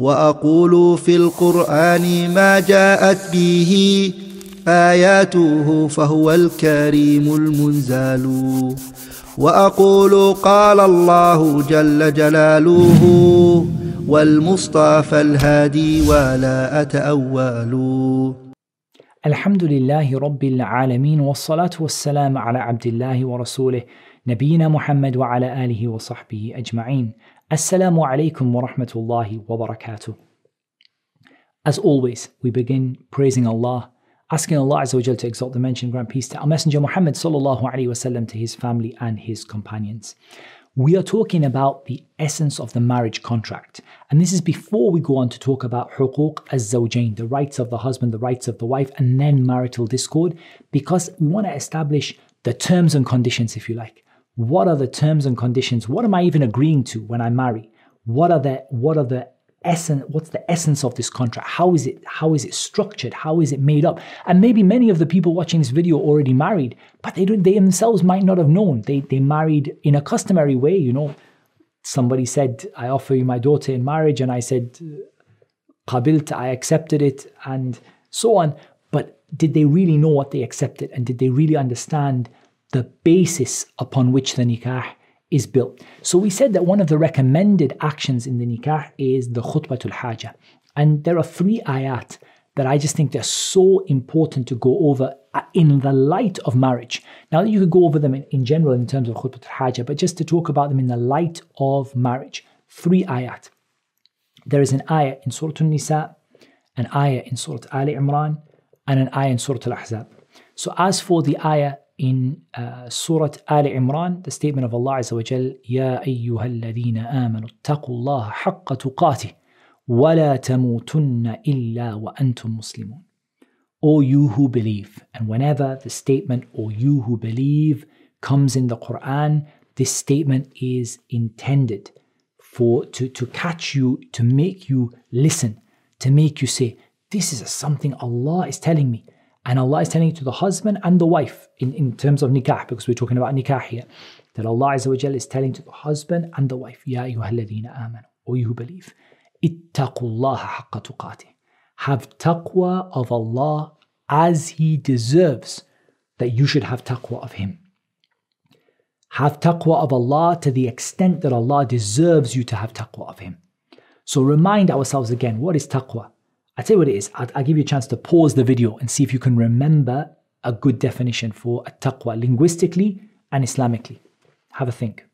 وأقول في القرآن ما جاءت به آياته فهو الكريم المنزال. وأقول قال الله جل جلاله والمصطفى الهادي ولا أتأول. الحمد لله رب العالمين والصلاة والسلام على عبد الله ورسوله نبينا محمد وعلى آله وصحبه Assalamu alaikum wa rahmatullahi wa barakatuh. As always, we begin praising Allah, asking Allah Azza to exalt the mentioned grand peace to our Messenger Muhammad sallallahu alaihi wasallam to his family and his companions. We are talking about the essence of the marriage contract. And this is before we go on to talk about huquq az-zawjain, the rights of the husband, the rights of the wife, and then marital discord, because we want to establish the terms and conditions, if you like what are the terms and conditions? What am I even agreeing to when I marry? What are the what are the essence what's the essence of this contract? How is it how is it structured? How is it made up? And maybe many of the people watching this video already married but they don't they themselves might not have known. They they married in a customary way you know. Somebody said i offer you my daughter in marriage and i said qabilt i accepted it and so on. But did they really know what they accepted? And did they really understand the basis upon which the nikah is built. So we said that one of the recommended actions in the nikah is the khutbatul haja. And there are three ayat that I just think they're so important to go over in the light of marriage. Now you could go over them in, in general in terms of khutbatul haja, but just to talk about them in the light of marriage. Three ayat. There is an ayah in Surah An-Nisa, an ayah in Surah Ali Imran, and an ayah in Surah Al-Ahzab. So as for the ayah in uh, Surah Al Imran, the statement of Allah Azza wa Jal, يا أيها الذين آمنوا اتقوا الله حق تقاته ولا تموتن إلا وأنتم مسلمون. O you who believe, and whenever the statement O you who believe comes in the Quran, this statement is intended for to, to catch you, to make you listen, to make you say, This is something Allah is telling me. And Allah is telling to the husband and the wife in, in terms of nikah, because we're talking about nikah here. That Allah Azza is telling to the husband and the wife, Ya you who believe, ittaqullaha haqqa tuqati. Have taqwa of Allah as He deserves that you should have taqwa of Him. Have taqwa of Allah to the extent that Allah deserves you to have taqwa of Him. So remind ourselves again, what is taqwa? I'll tell you what it is. I'll, I'll give you a chance to pause the video and see if you can remember a good definition for taqwa linguistically and Islamically. Have a think.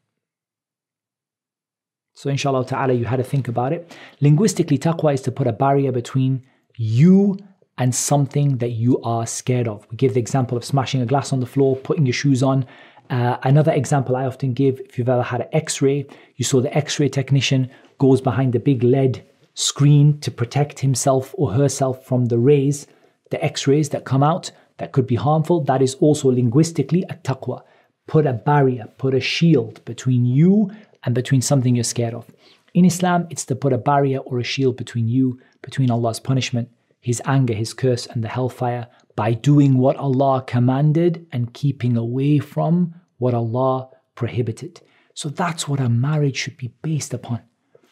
So, inshallah ta'ala, you had to think about it. Linguistically, taqwa is to put a barrier between you and something that you are scared of. We give the example of smashing a glass on the floor, putting your shoes on. Uh, another example I often give if you've ever had an x ray, you saw the x ray technician goes behind the big lead screen to protect himself or herself from the rays, the x rays that come out that could be harmful. That is also linguistically a taqwa. Put a barrier, put a shield between you and between something you're scared of. In Islam, it's to put a barrier or a shield between you, between Allah's punishment, His anger, His curse, and the hellfire by doing what Allah commanded and keeping away from what Allah prohibited. So that's what a marriage should be based upon.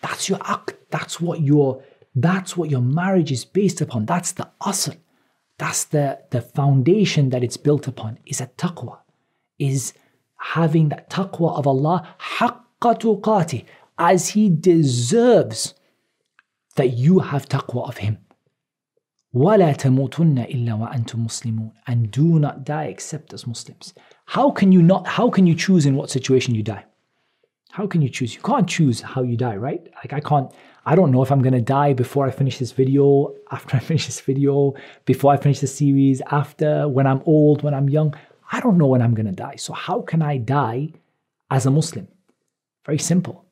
That's your act. That's what your that's what your marriage is based upon. That's the asl. That's the, the foundation that it's built upon is a taqwa, is having that taqwa of Allah haqqa as He deserves that you have taqwa of Him. وَلَا تَمُوتُنَّ إِلَّا وَأَنْتُمْ مُسْلِمُونَ And do not die except as Muslims. How can you not, how can you choose in what situation you die? How can you choose? You can't choose how you die, right? Like I can't, I don't know if I'm gonna die before I finish this video, after I finish this video, before I finish the series, after, when I'm old, when I'm young. I don't know when I'm gonna die. So how can I die as a Muslim? Very simple.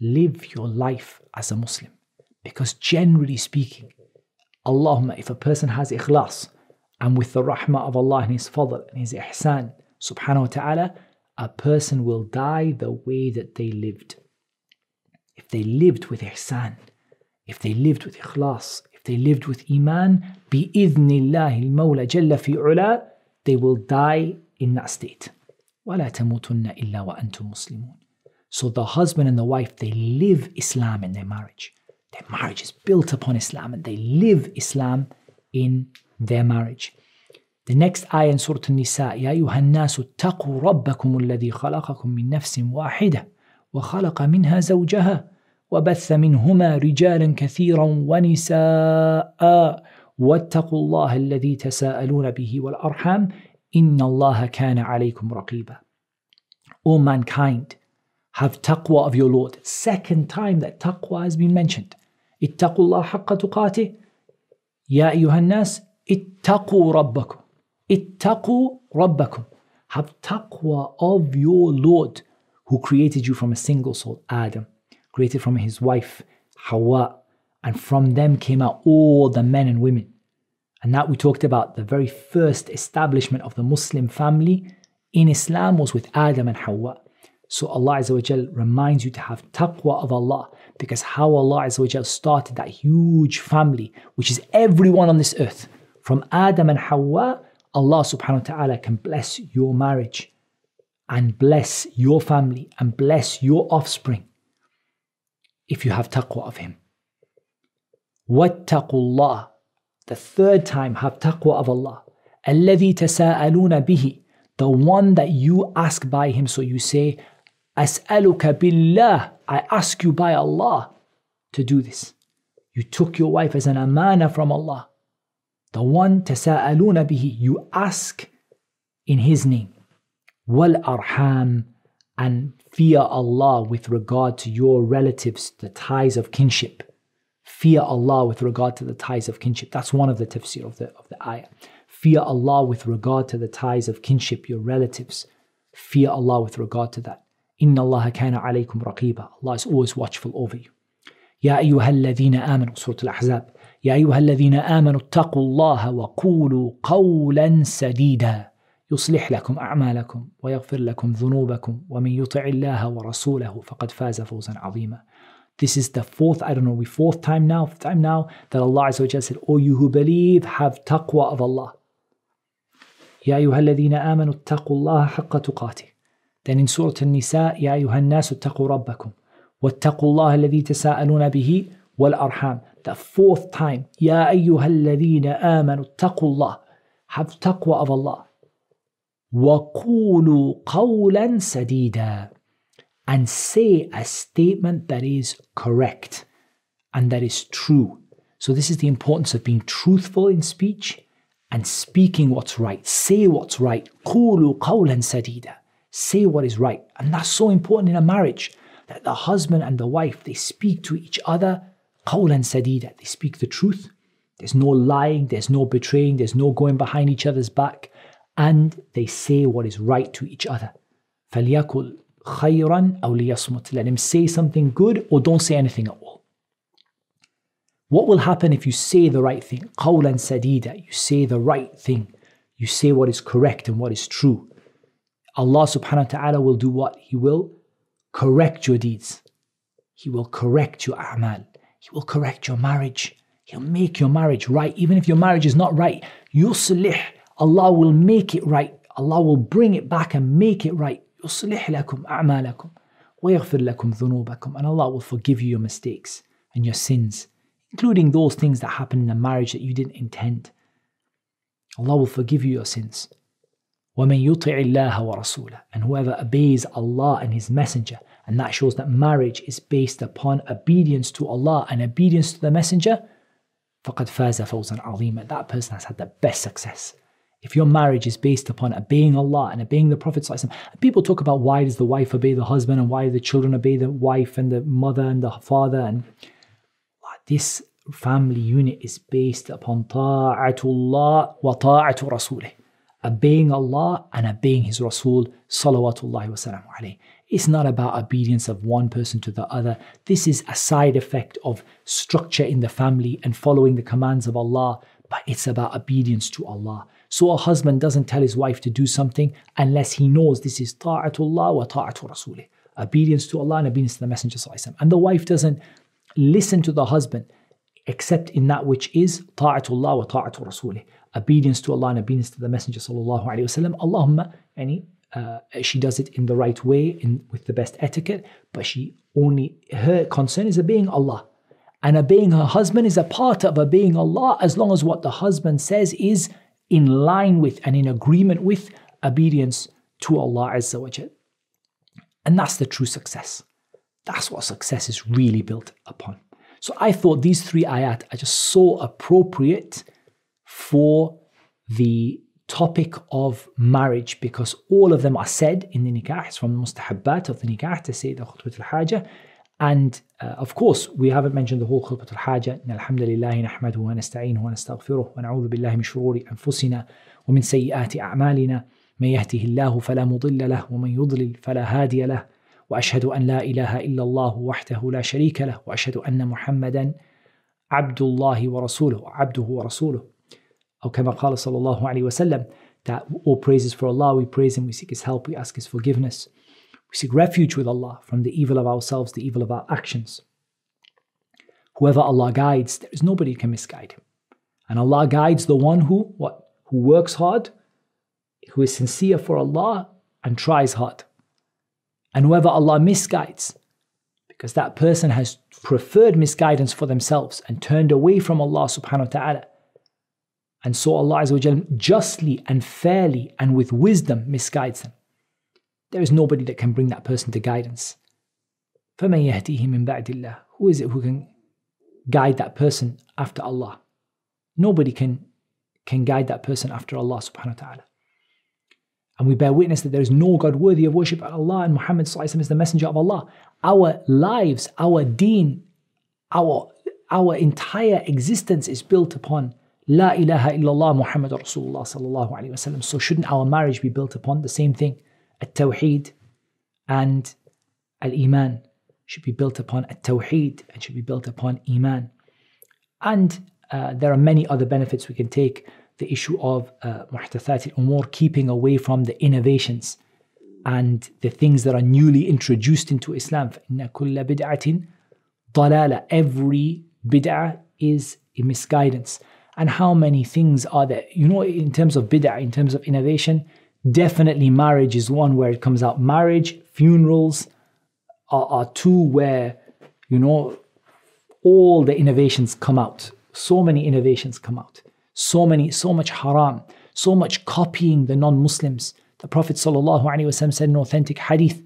Live your life as a Muslim. Because generally speaking, Allahumma, if a person has ikhlas and with the rahmah of Allah and His fadl and His ihsan, subhanahu wa ta'ala, a person will die the way that they lived. If they lived with ihsan, if they lived with ikhlas, if they lived with iman, بِإِذْنِ اللَّهِ الْمَوْلَى جَلَّ فِي عُلَى they will die in that state. وَلَا تَمُوتُنَّ إِلَّا وَأَنْتُمْ مُسْلِمُونَ So the husband and the wife, they live Islam in their marriage. Their marriage is built upon Islam and they live Islam in their marriage. The next in Surah An-Nisa, يا أيها الناس اتقوا ربكم الذي خلقكم من نفس واحدة وخلق منها زوجها وبث منهما رجالا كثيرا ونساء واتقوا الله الذي تساءلون به والأرحام إن الله كان عليكم رقيبا All mankind have taqwa of your Lord. Second time that taqwa has been mentioned. اتقوا الله حق تقاته يا أيها الناس اتقوا ربكم Ittaqu rabbakum. Have taqwa of your Lord who created you from a single soul, Adam, created from his wife, Hawa, and from them came out all the men and women. And that we talked about the very first establishment of the Muslim family in Islam was with Adam and Hawa. So Allah Azza reminds you to have taqwa of Allah because how Allah Azza started that huge family, which is everyone on this earth, from Adam and Hawa Allah subhanahu wa ta'ala can bless your marriage and bless your family and bless your offspring if you have taqwa of Him. Wattaqullah. The third time, have taqwa of Allah. Alladhi tasa'aluna bihi. The one that you ask by Him. So you say, As'aluka billah. I ask you by Allah to do this. You took your wife as an amana from Allah The one تساءلون به. You ask in His name wal arham, and fear Allah with regard to your relatives, the ties of kinship. Fear Allah with regard to the ties of kinship. That's one of the tafsir of the, of the ayah. Fear Allah with regard to the ties of kinship, your relatives. Fear Allah with regard to that. Inna Allah kana alaykum raqiba. Allah is always watchful over you. يا أيها الذين آمنوا سورة الأحزاب يا أيها الذين آمنوا اتقوا الله وقولوا قولا سديدا يصلح لكم أعمالكم ويغفر لكم ذنوبكم ومن يطع الله ورسوله فقد فاز فوزا عظيما This is the fourth, I don't know, we fourth time now, fifth time now that Allah Azza wa said, O you who believe, have taqwa of Allah. يا أيها الذين آمنوا اتقوا الله حق تقاته. Then in Surah An-Nisa, يا أيها الناس اتقوا ربكم واتقوا الله الذي تساءلون به والأرحام. The fourth time, يا أيها الذين آمنوا اتقوا الله. Have taqwa of Allah. وَقُولُوا قَوْلًا سَدِيدًا And say a statement that is correct and that is true. So this is the importance of being truthful in speech and speaking what's right. Say what's right. قُولُوا قَوْلًا سَدِيدًا Say what is right. And that's so important in a marriage that the husband and the wife, they speak to each other قَوْلًا سَدِيدًا They speak the truth. There's no lying, there's no betraying, there's no going behind each other's back and they say what is right to each other. فَلْيَكُلْ خَيْرًا أَوْ لِيَصْمُتْ Let him say something good or don't say anything at all. What will happen if you say the right thing? قَوْلًا سَدِيدًا You say the right thing. You say what is correct and what is true. Allah subhanahu wa ta'ala will do what? He will correct your deeds. He will correct your a'mal. He will correct your marriage. He'll make your marriage right. Even if your marriage is not right, yuslih Allah will make it right. Allah will bring it back and make it right. يصلح لكم أعمالكم ويغفر لكم ذنوبكم and Allah will forgive you your mistakes and your sins, including those things that happen in a marriage that you didn't intend. Allah will forgive you your sins. وَمَن يُطِعِ اللَّهَ وَرَسُولَهُ And whoever obeys Allah and His Messenger, and that shows that marriage is based upon obedience to Allah and obedience to the Messenger, فَقَدْ فَازَ فَوْزًا عَظِيمًا That person has had the best success. If your marriage is based upon obeying Allah and obeying the Prophet, people talk about why does the wife obey the husband and why the children obey the wife and the mother and the father. And this family unit is based upon ta'atullah wa ta'atu rasulih. Obeying Allah and obeying His Rasul, salawatullahi wa it's not about obedience of one person to the other. This is a side effect of structure in the family and following the commands of Allah, but it's about obedience to Allah. So a husband doesn't tell his wife to do something unless he knows this is ta'atullah wa ta'atu rasulih. Obedience to Allah and obedience to the Messenger. And the wife doesn't listen to the husband except in that which is ta'atullah wa ta'atu rasulih. Obedience to Allah and obedience to the Messenger. Allahumma, yani, uh, she does it in the right way, in, with the best etiquette, but she only, her concern is obeying Allah And obeying her husband is a part of obeying Allah as long as what the husband says is in line with and in agreement with obedience to Allah Azza. And that's the true success. That's what success is really built upon. So I thought these three ayat are just so appropriate for the topic of marriage because all of them are said in the nikah. It's from the mustahabbat of the nikah to say the khutbah al-haja. And uh, of course, we haven't mentioned the whole khutbah al-haja. لله نحمده ونستعينه ونستغفره ونعوذ بالله من شرور أنفسنا ومن سيئات أعمالنا من يهده الله فلا مضل له ومن يضلل فلا هادي له واشهد ان لا اله الا الله وحده لا شريك له واشهد ان محمدا عبد الله ورسوله عبده ورسوله او كما قال صلى الله عليه وسلم that all praises for Allah we praise him we seek his help we ask his forgiveness we seek refuge with Allah from the evil of ourselves the evil of our actions whoever Allah guides there is nobody who can misguide him and Allah guides the one who what who works hard who is sincere for Allah and tries hard. And whoever Allah misguides, because that person has preferred misguidance for themselves and turned away from Allah subhanahu wa ta'ala. And so Allah Azza justly and fairly and with wisdom misguides them. There is nobody that can bring that person to guidance. فَمَن يَهْدِيهِ مِن بَعْدِ اللَّهِ Who is it who can guide that person after Allah? Nobody can, can guide that person after Allah subhanahu wa ta'ala. And we bear witness that there is no God worthy of worship but Allah and Muhammad is the messenger of Allah. Our lives, our deen, our, our entire existence is built upon La ilaha illallah Muhammad Rasulullah sallallahu alayhi wasallam. So shouldn't our marriage be built upon the same thing? At-tawheed and al-iman should be built upon at-tawheed and should be built upon iman. And uh, there are many other benefits we can take. The issue of muhdathat uh, umur, keeping away from the innovations and the things that are newly introduced into Islam. Every bid'ah is a misguidance. And how many things are there? You know, in terms of bid'ah, in terms of innovation, definitely marriage is one where it comes out. Marriage, funerals are, are two where, you know, all the innovations come out. So many innovations come out so many, so much haram, so much copying the non-Muslims. The Prophet ﷺ said in authentic hadith,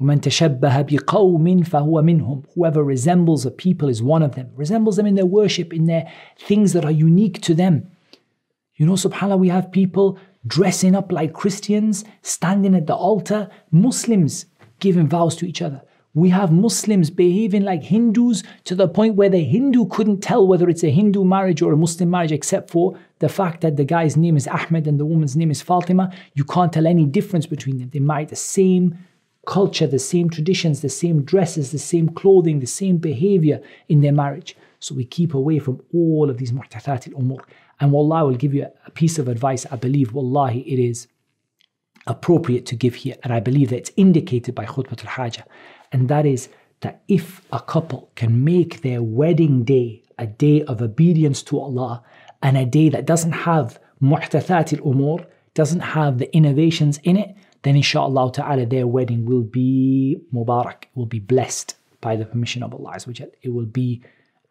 وَمَن تَشَبَّهَ بِقَوْمٍ فَهُوَ مِنْهُمْ Whoever resembles a people is one of them. Resembles them in their worship, in their things that are unique to them. You know, subhanAllah, we have people dressing up like Christians, standing at the altar, Muslims giving vows to each other. We have Muslims behaving like Hindus to the point where the Hindu couldn't tell whether it's a Hindu marriage or a Muslim marriage except for the fact that the guy's name is Ahmed and the woman's name is Fatima. You can't tell any difference between them. They marry the same culture, the same traditions, the same dresses, the same clothing, the same behavior in their marriage. So we keep away from all of these muhdathat al-umur. And wallah will give you a piece of advice. I believe, wallahi, it is appropriate to give here. And I believe that it's indicated by khutbah al-haja and that is that if a couple can make their wedding day a day of obedience to Allah and a day that doesn't have muhdathat al-umur, doesn't have the innovations in it, then inshallah ta'ala their wedding will be mubarak, will be blessed by the permission of Allah which It will be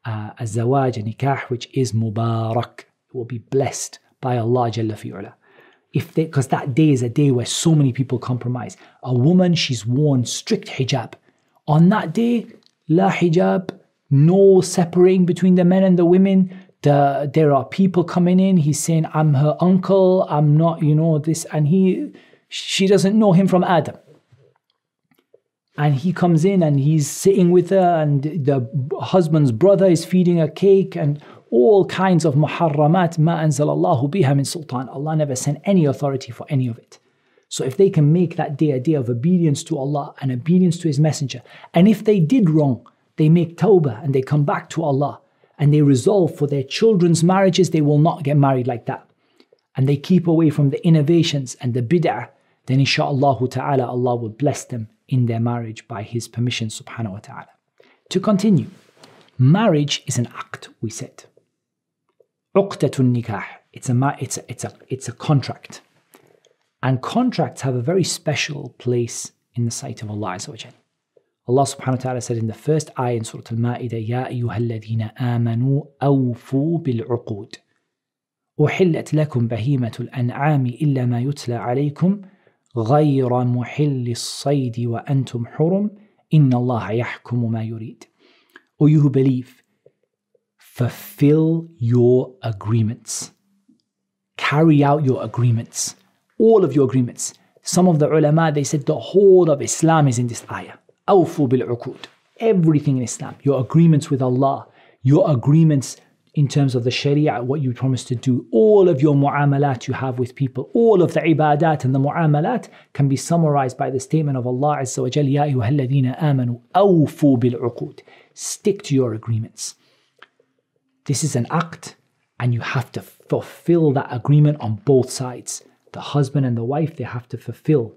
uh, a zawaj, a nikah, which is mubarak. It will be blessed by Allah Jalla fi'ula. If they, because that day is a day where so many people compromise. A woman, she's worn strict hijab. On that day, la hijab, no separating between the men and the women. The, there are people coming in. He's saying, I'm her uncle. I'm not, you know, this. And he, she doesn't know him from Adam. And he comes in and he's sitting with her, and the husband's brother is feeding a cake, and all kinds of muharramat ma anzalallahu biha min sultan. Allah never sent any authority for any of it. So if they can make that day a day of obedience to Allah and obedience to His Messenger, and if they did wrong, they make tawbah and they come back to Allah and they resolve for their children's marriages, they will not get married like that. And they keep away from the innovations and the bid'ah, then insha'Allah ta'ala Allah will bless them in their marriage by His permission subhanahu wa ta'ala. To continue, marriage is an act, we said. Uqdatun nikah. It's a, it's, a, it's, a, it's a contract. And contracts have a very special place in the sight of Allah Azza Allah subhanahu wa ta'ala said in the first ayah in Surah Al-Ma'idah, يَا أَيُّهَا الَّذِينَ آمَنُوا أَوْفُوا بِالْعُقُودِ أُحِلَّتْ لَكُمْ بَهِيمَةُ الْأَنْعَامِ إِلَّا مَا يُتْلَى عَلَيْكُمْ غير محل الصيد وأنتم حرم إن الله يحكم ما يريد. O you who believe, fulfill your agreements. Carry out your agreements. All of your agreements. Some of the ulama, they said the whole of Islam is in this ayah. أوفوا بالعقود. Everything in Islam. Your agreements with Allah. Your agreements in terms of the Sharia, what you promise to do, all of your mu'amalat you have with people, all of the ibadat and the mu'amalat can be summarized by the statement of Allah Azza wa Jal, Ya ayyuhalladhina amanu awfu bil uqud. Stick to your agreements. This is an act and you have to fulfill that agreement on both sides. The husband and the wife, they have to fulfill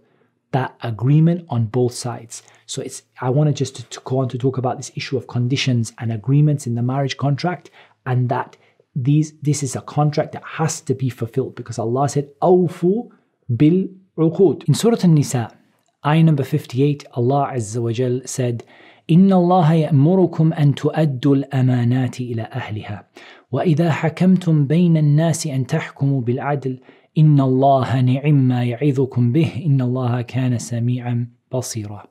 that agreement on both sides. So it's I wanted just to, to go on to talk about this issue of conditions and agreements in the marriage contract and that these this is a contract that has to be fulfilled because Allah said awfu bil uqud. In Surah An-Nisa, ayah number 58, Allah Azza wa Jal said إن الله يأمركم أن تؤدوا الأمانات إلى أهلها وإذا حكمتم بين الناس أن تحكموا بالعدل إن الله نعم ما يعظكم به إن الله كان سميعا بصيرا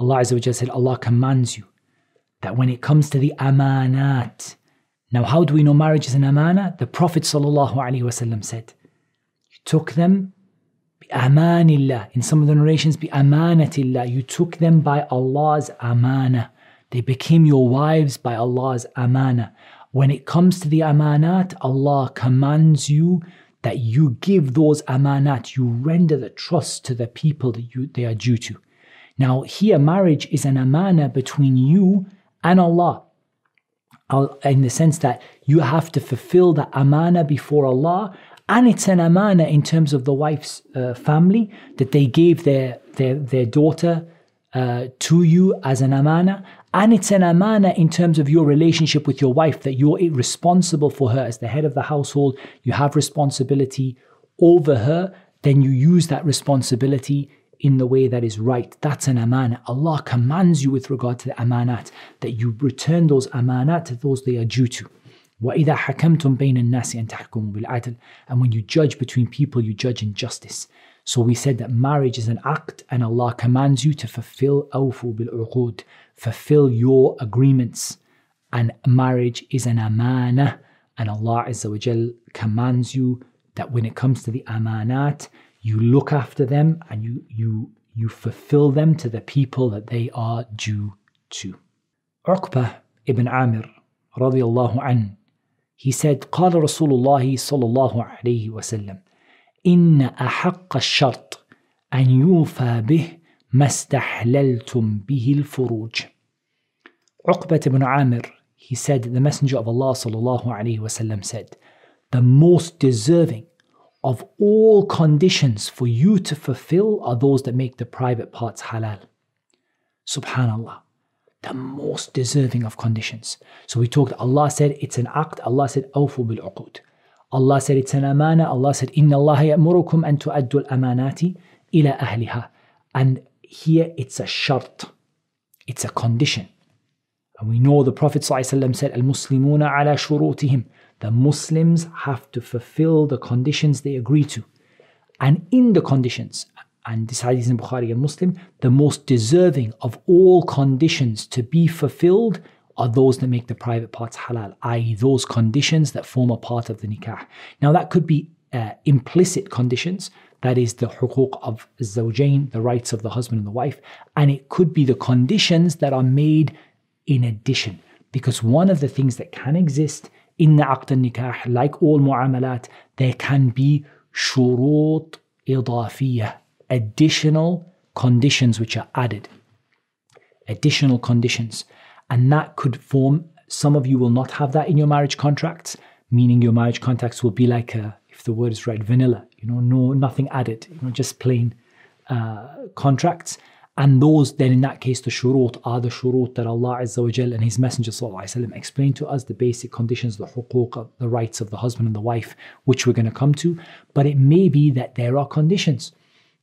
Allah Azza wa Jal said Allah commands you that when it comes to the amanat now, how do we know marriage is an amana? The Prophet ﷺ said, You took them amanillah. In some of the narrations, bi amanatillah. You took them by Allah's amana. They became your wives by Allah's amana. When it comes to the amanat, Allah commands you that you give those amanat, you render the trust to the people that you, they are due to. Now, here, marriage is an amana between you and Allah in the sense that you have to fulfill the amana before Allah and it's an amana in terms of the wife's uh, family that they gave their their, their daughter uh, to you as an amana and it's an amana in terms of your relationship with your wife that you're responsible for her. As the head of the household you have responsibility over her then you use that responsibility in the way that is right. That's an amanah. Allah commands you with regard to the amanat that you return those amanat to those they are due to. وَإِذَا حَكَمْتُم بَيْنَ النَّاسِ أَن تَحْكُمُوا بِالْعَدْلِ And when you judge between people, you judge in justice. So we said that marriage is an act and Allah commands you to fulfill awfu bil fulfill your agreements. And marriage is an amana and Allah Azza wa Jal commands you that when it comes to the amanat, you look after them and you you you fulfill them to the people that they are due to. Uqbah ibn Amir radiallahu an, he said, قال رسول الله صلى الله عليه وسلم إن أحق الشرط أن يوفى به ما استحللتم به الفروج. Uqbah ibn Amir, he said, the Messenger of Allah صلى الله عليه وسلم said, the most deserving of all conditions for you to fulfill are those that make the private parts halal. Subhanallah. The most deserving of conditions. So we talked, Allah said it's an act, Allah said awfu bil uqud. Allah said it's an amana, Allah said inna Allah ya'murukum an tu'addu al-amanati ila ahliha. And here it's a shart. It's a condition. And we know the Prophet ﷺ said, Al-Muslimuna ala shurutihim the Muslims have to fulfill the conditions they agree to. And in the conditions, and this hadith in Bukhari and Muslim, the most deserving of all conditions to be fulfilled are those that make the private parts halal, i.e., those conditions that form a part of the nikah. Now, that could be uh, implicit conditions, that is the huquq of zawjain, the rights of the husband and the wife, and it could be the conditions that are made in addition. Because one of the things that can exist in عقد النكاح like all mu'amalat there can be شروط إضافية additional conditions which are added additional conditions and that could form some of you will not have that in your marriage contracts meaning your marriage contracts will be like a, if the word is right vanilla you know no nothing added you know just plain uh, contracts and those, then in that case, the shurut are the shurut that Allah Azza wa Jal and His Messenger وسلم, explained to us the basic conditions, the huquq, the rights of the husband and the wife, which we're going to come to. But it may be that there are conditions.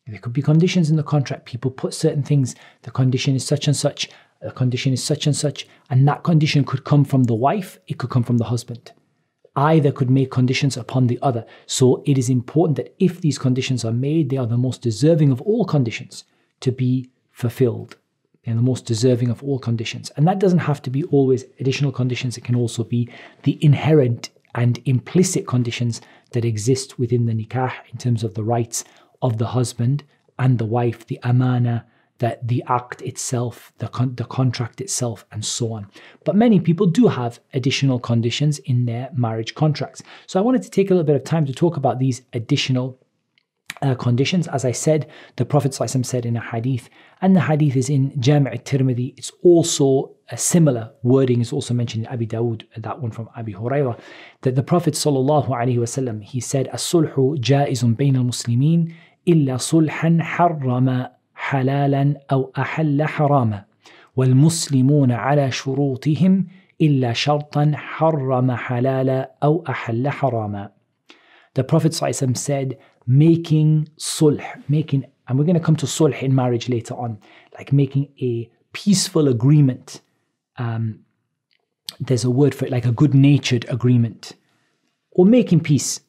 There could be conditions in the contract. People put certain things, the condition is such and such, the condition is such and such, and that condition could come from the wife, it could come from the husband. Either could make conditions upon the other. So it is important that if these conditions are made, they are the most deserving of all conditions to be fulfilled. They're the most deserving of all conditions. And that doesn't have to be always additional conditions, it can also be the inherent and implicit conditions that exist within the nikah in terms of the rights of the husband and the wife, the amana, that the act itself, the, con- the contract itself, and so on. But many people do have additional conditions in their marriage contracts. So I wanted to take a little bit of time to talk about these additional uh, conditions. As I said, the Prophet ﷺ said in a hadith, and the hadith is in Jami' al-Tirmidhi. It's also a similar wording is also mentioned in Abi Dawud, that one from Abi Hurairah, that the Prophet ﷺ, he said, "As-sulhu jaizun bain al-muslimin illa sulhan harrama حلالا أو أحل حراما والمسلمون على شروطهم إلا شرطا حرم حلالا أو أحل حراما The Prophet ﷺ said making sulh, making, and we're going to come to sulh in marriage later on, like making a peaceful agreement. Um, there's a word for it, like a good natured agreement, or making peace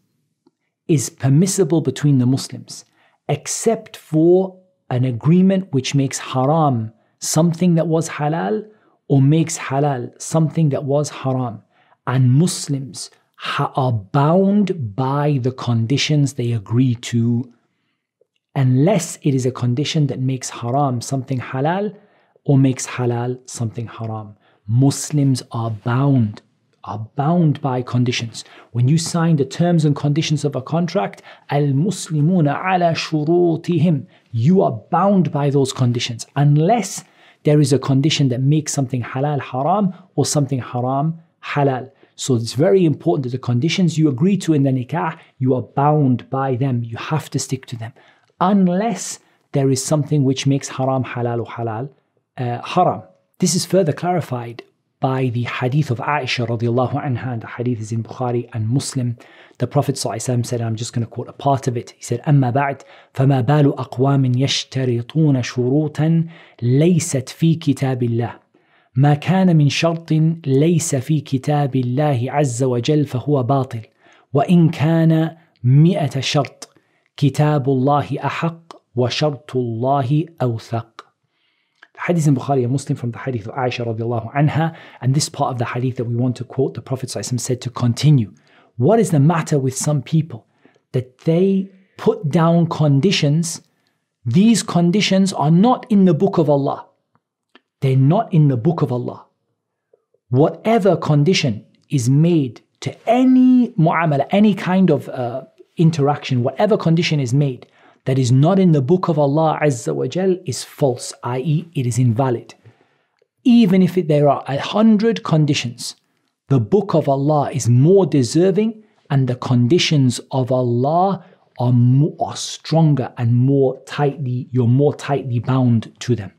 is permissible between the Muslims, except for an agreement which makes haram something that was halal or makes halal something that was haram. And Muslims are bound by the conditions they agree to unless it is a condition that makes haram something halal or makes halal something haram. Muslims are bound are bound by conditions. When you sign the terms and conditions of a contract, al muslimuna ala shurutihim, you are bound by those conditions unless there is a condition that makes something halal haram or something haram halal. So it's very important that the conditions you agree to in the nikah, you are bound by them. You have to stick to them. Unless there is something which makes haram halal or halal uh, haram. This is further clarified by the hadith of Aisha radiallahu anha, the hadith is in Bukhari and Muslim. The Prophet said, I'm just going to quote a part of it. He said, أما بعد فما بال أقوام يشترطون شروطا ليست في كتاب الله ما كان من شرط ليس في كتاب الله عز وجل فهو باطل وإن كان مئة شرط كتاب الله أحق وشرط الله أوثق hadith in Bukhari and Muslim from the hadith of Aisha radiallahu anha, and this part of the hadith that we want to quote, the Prophet said to continue. What is the matter with some people? That they put down conditions, these conditions are not in the book of Allah. They're not in the book of Allah. Whatever condition is made to any mu'amala, any kind of uh, interaction, whatever condition is made, that is not in the book of Allah Azza wa Jal is false, i.e., it is invalid. Even if it, there are a hundred conditions, the book of Allah is more deserving and the conditions of Allah are, more, are stronger and more tightly, you're more tightly bound to them.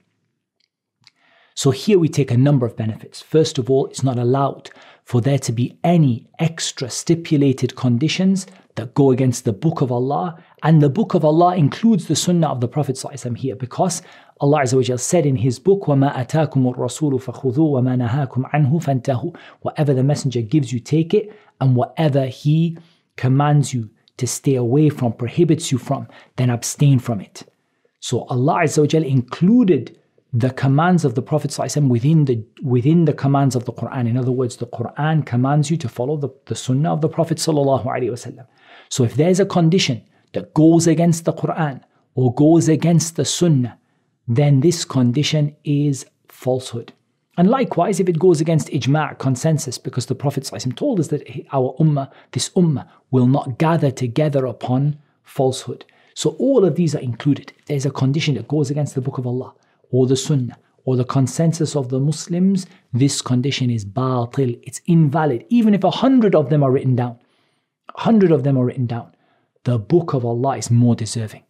So here we take a number of benefits. First of all, it's not allowed for there to be any extra stipulated conditions that go against the book of Allah. And the book of Allah includes the sunnah of the Prophet ﷺ here because Allah Azza said in His book, وَمَا أَتَاكُمُ الرَّسُولُ فَخُذُوا وَمَا نَهَاكُمْ عَنْهُ فَانْتَهُوا Whatever the messenger gives you, take it. And whatever he commands you to stay away from, prohibits you from, then abstain from it. So Allah Azza included the commands of the Prophet ﷺ within the within the commands of the Quran. In other words, the Quran commands you to follow the, the Sunnah of the Prophet ﷺ. So if there's a condition that goes against the Quran or goes against the Sunnah, then this condition is falsehood. And likewise, if it goes against ijma' consensus, because the Prophet ﷺ told us that our ummah, this ummah, will not gather together upon falsehood. So all of these are included. If there's a condition that goes against the Book of Allah, or the Sunnah or the consensus of the Muslims, this condition is batil, it's invalid. Even if a hundred of them are written down, a hundred of them are written down, the book of Allah is more deserving.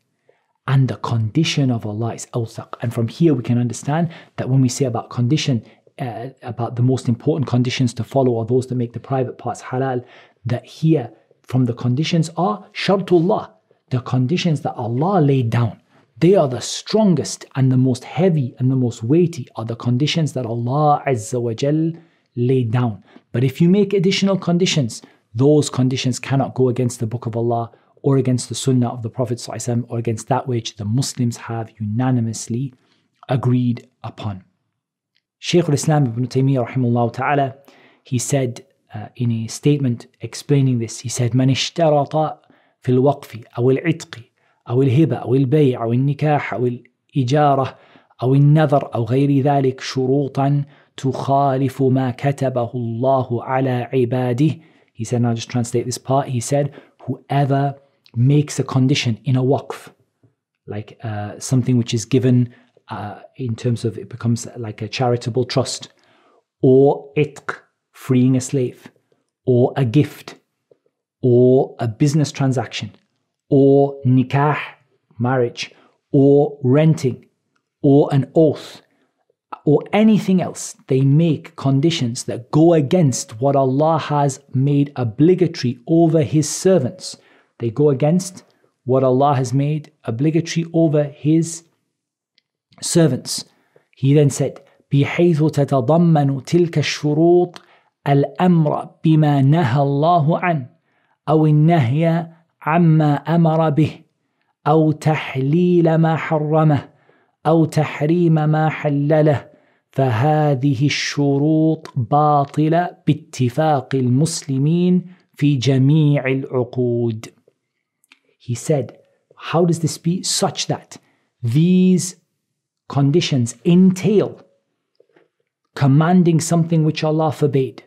And the condition of Allah is awthaq. And from here we can understand that when we say about condition, uh, about the most important conditions to follow are those that make the private parts halal, that here from the conditions are shartullah, the conditions that Allah laid down they are the strongest and the most heavy and the most weighty are the conditions that Allah Azza wa Jal laid down. But if you make additional conditions, those conditions cannot go against the Book of Allah or against the Sunnah of the Prophet or against that which the Muslims have unanimously agreed upon. Shaykh al-Islam ibn Taymiyyah rahimahullah ta'ala, he said uh, in a statement explaining this, he said, من اشترط في الوقف أو العتق أو الهبة أو البيع أو النكاح أو الإجارة أو النذر أو غير ذلك شروطا تخالف ما كتبه الله على عباده He said, now just translate this part. He said, whoever makes a condition in a waqf, like uh, something which is given uh, in terms of it becomes like a charitable trust, or itq, freeing a slave, or a gift, or a business transaction, or nikah, marriage, or renting, or an oath, or anything else, they make conditions that go against what Allah has made obligatory over His servants. They go against what Allah has made obligatory over His servants. He then said, بحيث تتضمن تلك الشروط الأمر بما نهى الله عنه أو النهي عما أمر به أو تحليل ما حرمه أو تحريم ما حلله فهذه الشروط باطله باتفاق المسلمين في جميع العقود. He said, How does this be such that these conditions entail commanding something which Allah forbade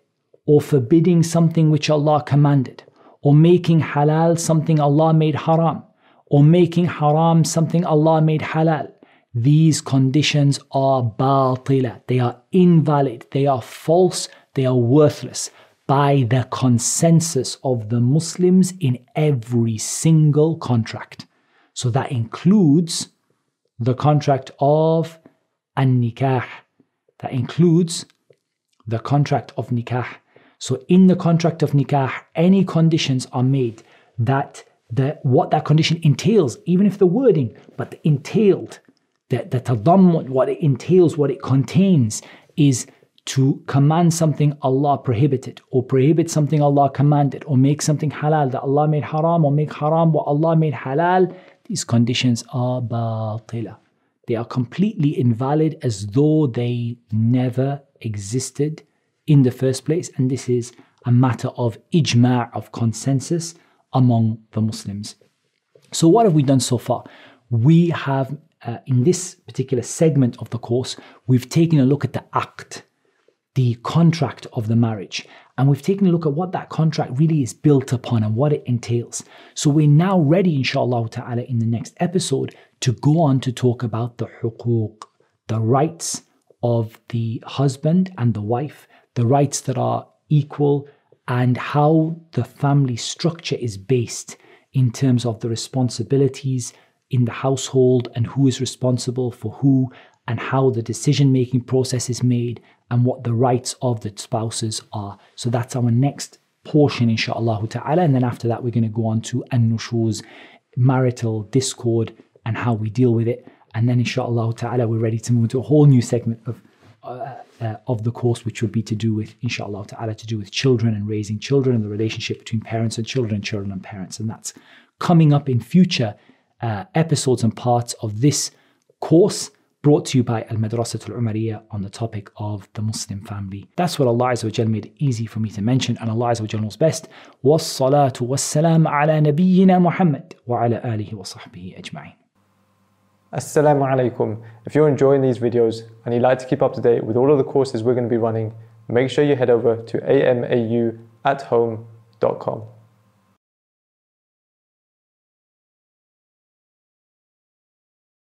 or forbidding something which Allah commanded? Or making halal something Allah made haram, or making haram something Allah made halal. These conditions are batila, they are invalid, they are false, they are worthless by the consensus of the Muslims in every single contract. So that includes the contract of an nikah, that includes the contract of nikah. So in the contract of nikah, any conditions are made that the, what that condition entails, even if the wording, but the entailed, that the tadammun, what it entails, what it contains, is to command something Allah prohibited, or prohibit something Allah commanded, or make something halal that Allah made haram, or make haram what Allah made halal. These conditions are batila. They are completely invalid as though they never existed in the first place, and this is a matter of ijma' of consensus among the Muslims. So, what have we done so far? We have, uh, in this particular segment of the course, we've taken a look at the act, the contract of the marriage, and we've taken a look at what that contract really is built upon and what it entails. So, we're now ready, inshallah ta'ala, in the next episode to go on to talk about the huquq, the rights of the husband and the wife the rights that are equal, and how the family structure is based in terms of the responsibilities in the household and who is responsible for who and how the decision making process is made and what the rights of the spouses are. So that's our next portion, inshallah ta'ala. And then after that, we're going to go on to an marital discord, and how we deal with it. And then, inshallah ta'ala, we're ready to move into a whole new segment of uh, uh, of the course, which would be to do with, inshallah ta'ala, to do with children and raising children and the relationship between parents and children, children and parents. And that's coming up in future uh, episodes and parts of this course brought to you by Al Madrasa Al Umariya on the topic of the Muslim family. That's what Allah Azza made easy for me to mention, and Allah Azza knows best. Was salatu was salam ala nabiyyina Muhammad wa ala alihi wa sahbihi ajma'in. Assalamu alaikum. If you're enjoying these videos and you'd like to keep up to date with all of the courses we're going to be running, make sure you head over to amauathome.com.